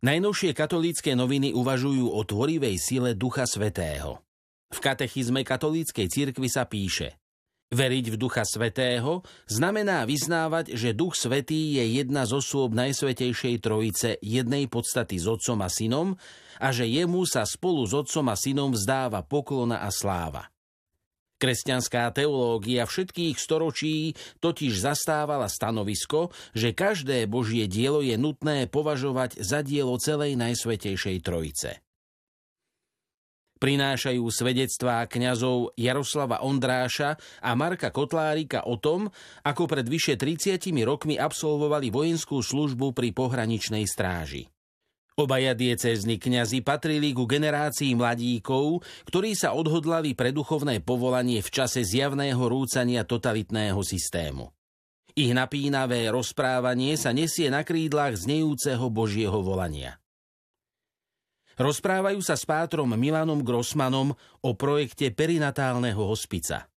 Najnovšie katolícke noviny uvažujú o tvorivej sile Ducha Svetého. V katechizme katolíckej cirkvi sa píše Veriť v Ducha Svetého znamená vyznávať, že Duch Svetý je jedna z osôb Najsvetejšej Trojice jednej podstaty s Otcom a Synom a že jemu sa spolu s Otcom a Synom vzdáva poklona a sláva. Kresťanská teológia všetkých storočí totiž zastávala stanovisko, že každé Božie dielo je nutné považovať za dielo celej Najsvetejšej Trojice prinášajú svedectvá kňazov Jaroslava Ondráša a Marka Kotlárika o tom, ako pred vyše 30 rokmi absolvovali vojenskú službu pri pohraničnej stráži. Obaja diecézni kňazi patrili ku generácii mladíkov, ktorí sa odhodlali pre duchovné povolanie v čase zjavného rúcania totalitného systému. Ich napínavé rozprávanie sa nesie na krídlach znejúceho Božieho volania. Rozprávajú sa s pátrom Milanom Grossmanom o projekte perinatálneho hospica.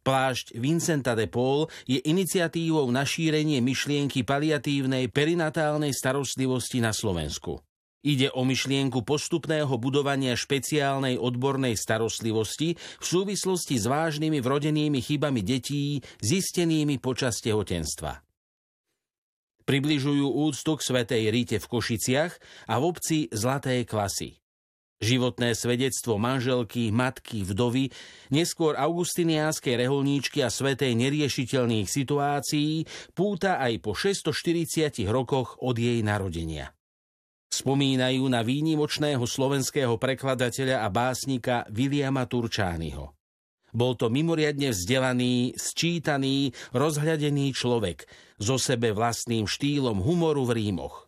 Plášť Vincenta de Paul je iniciatívou na šírenie myšlienky paliatívnej perinatálnej starostlivosti na Slovensku. Ide o myšlienku postupného budovania špeciálnej odbornej starostlivosti v súvislosti s vážnymi vrodenými chybami detí zistenými počas tehotenstva približujú úctu k Svetej Ríte v Košiciach a v obci Zlaté klasy. Životné svedectvo manželky, matky, vdovy, neskôr augustiniánskej reholníčky a svetej neriešiteľných situácií púta aj po 640 rokoch od jej narodenia. Spomínajú na výnimočného slovenského prekladateľa a básnika Viliama Turčányho. Bol to mimoriadne vzdelaný, sčítaný, rozhľadený človek so sebe vlastným štýlom humoru v rímoch.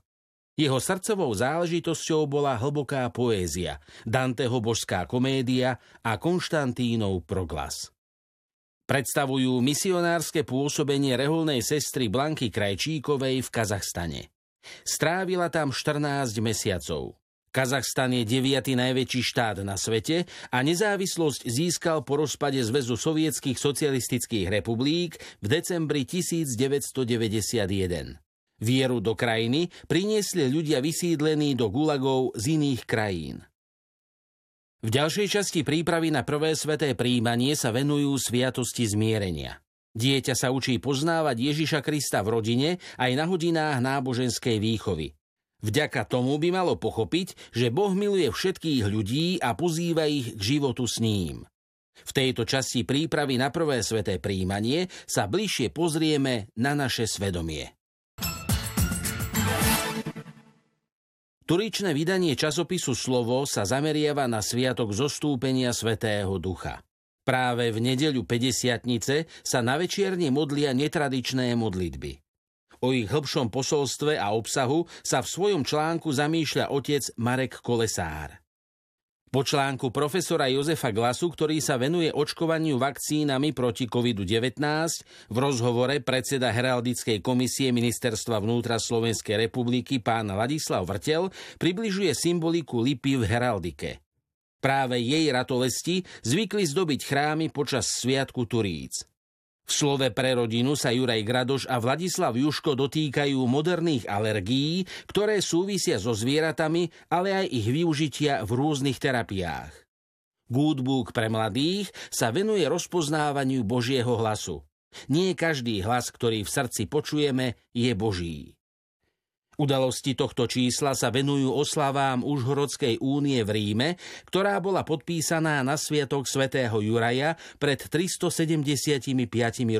Jeho srdcovou záležitosťou bola hlboká poézia, Danteho božská komédia a Konštantínov proglas. Predstavujú misionárske pôsobenie reholnej sestry Blanky Krajčíkovej v Kazachstane. Strávila tam 14 mesiacov. Kazachstan je deviatý najväčší štát na svete a nezávislosť získal po rozpade Zväzu sovietských socialistických republik v decembri 1991. Vieru do krajiny priniesli ľudia vysídlení do gulagov z iných krajín. V ďalšej časti prípravy na prvé sveté príjmanie sa venujú sviatosti zmierenia. Dieťa sa učí poznávať Ježiša Krista v rodine aj na hodinách náboženskej výchovy. Vďaka tomu by malo pochopiť, že Boh miluje všetkých ľudí a pozýva ich k životu s ním. V tejto časti prípravy na prvé sveté príjmanie sa bližšie pozrieme na naše svedomie. Turičné vydanie časopisu Slovo sa zameriava na sviatok zostúpenia Svetého Ducha. Práve v nedeľu 50 sa na večierni modlia netradičné modlitby. O ich hĺbšom posolstve a obsahu sa v svojom článku zamýšľa otec Marek Kolesár. Po článku profesora Jozefa Glasu, ktorý sa venuje očkovaniu vakcínami proti COVID-19, v rozhovore predseda Heraldickej komisie Ministerstva vnútra Slovenskej republiky pán Ladislav Vrtel približuje symboliku lipy v heraldike. Práve jej ratolesti zvykli zdobiť chrámy počas Sviatku Turíc. V slove pre rodinu sa Juraj Gradoš a Vladislav Juško dotýkajú moderných alergií, ktoré súvisia so zvieratami, ale aj ich využitia v rôznych terapiách. Goodbook pre mladých sa venuje rozpoznávaniu Božieho hlasu. Nie každý hlas, ktorý v srdci počujeme, je Boží. Udalosti tohto čísla sa venujú oslavám Užhorodskej únie v Ríme, ktorá bola podpísaná na sviatok svätého Juraja pred 375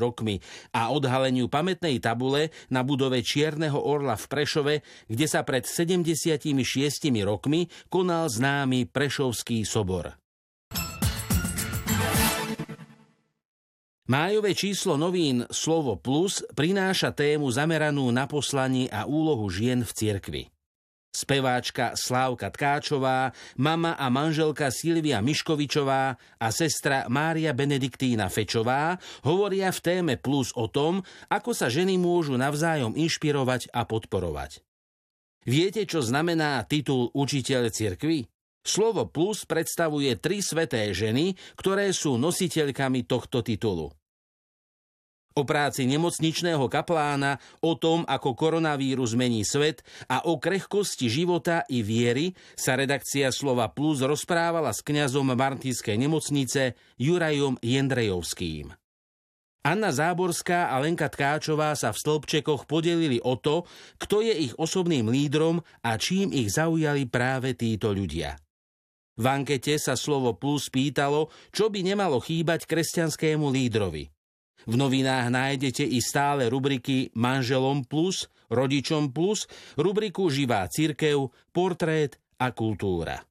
rokmi a odhaleniu pamätnej tabule na budove Čierneho orla v Prešove, kde sa pred 76 rokmi konal známy Prešovský sobor. Májové číslo novín Slovo Plus prináša tému zameranú na poslanie a úlohu žien v cirkvi. Speváčka Slávka Tkáčová, mama a manželka Silvia Miškovičová a sestra Mária Benediktína Fečová hovoria v téme Plus o tom, ako sa ženy môžu navzájom inšpirovať a podporovať. Viete, čo znamená titul učiteľ cirkvi? Slovo plus predstavuje tri sveté ženy, ktoré sú nositeľkami tohto titulu. o práci nemocničného kaplána, o tom, ako koronavírus mení svet a o krehkosti života i viery sa redakcia Slova Plus rozprávala s kňazom Martinskej nemocnice Jurajom Jendrejovským. Anna Záborská a Lenka Tkáčová sa v stĺpčekoch podelili o to, kto je ich osobným lídrom a čím ich zaujali práve títo ľudia. V ankete sa slovo plus pýtalo, čo by nemalo chýbať kresťanskému lídrovi – v novinách nájdete i stále rubriky Manželom plus, Rodičom plus, rubriku Živá cirkev, Portrét a kultúra.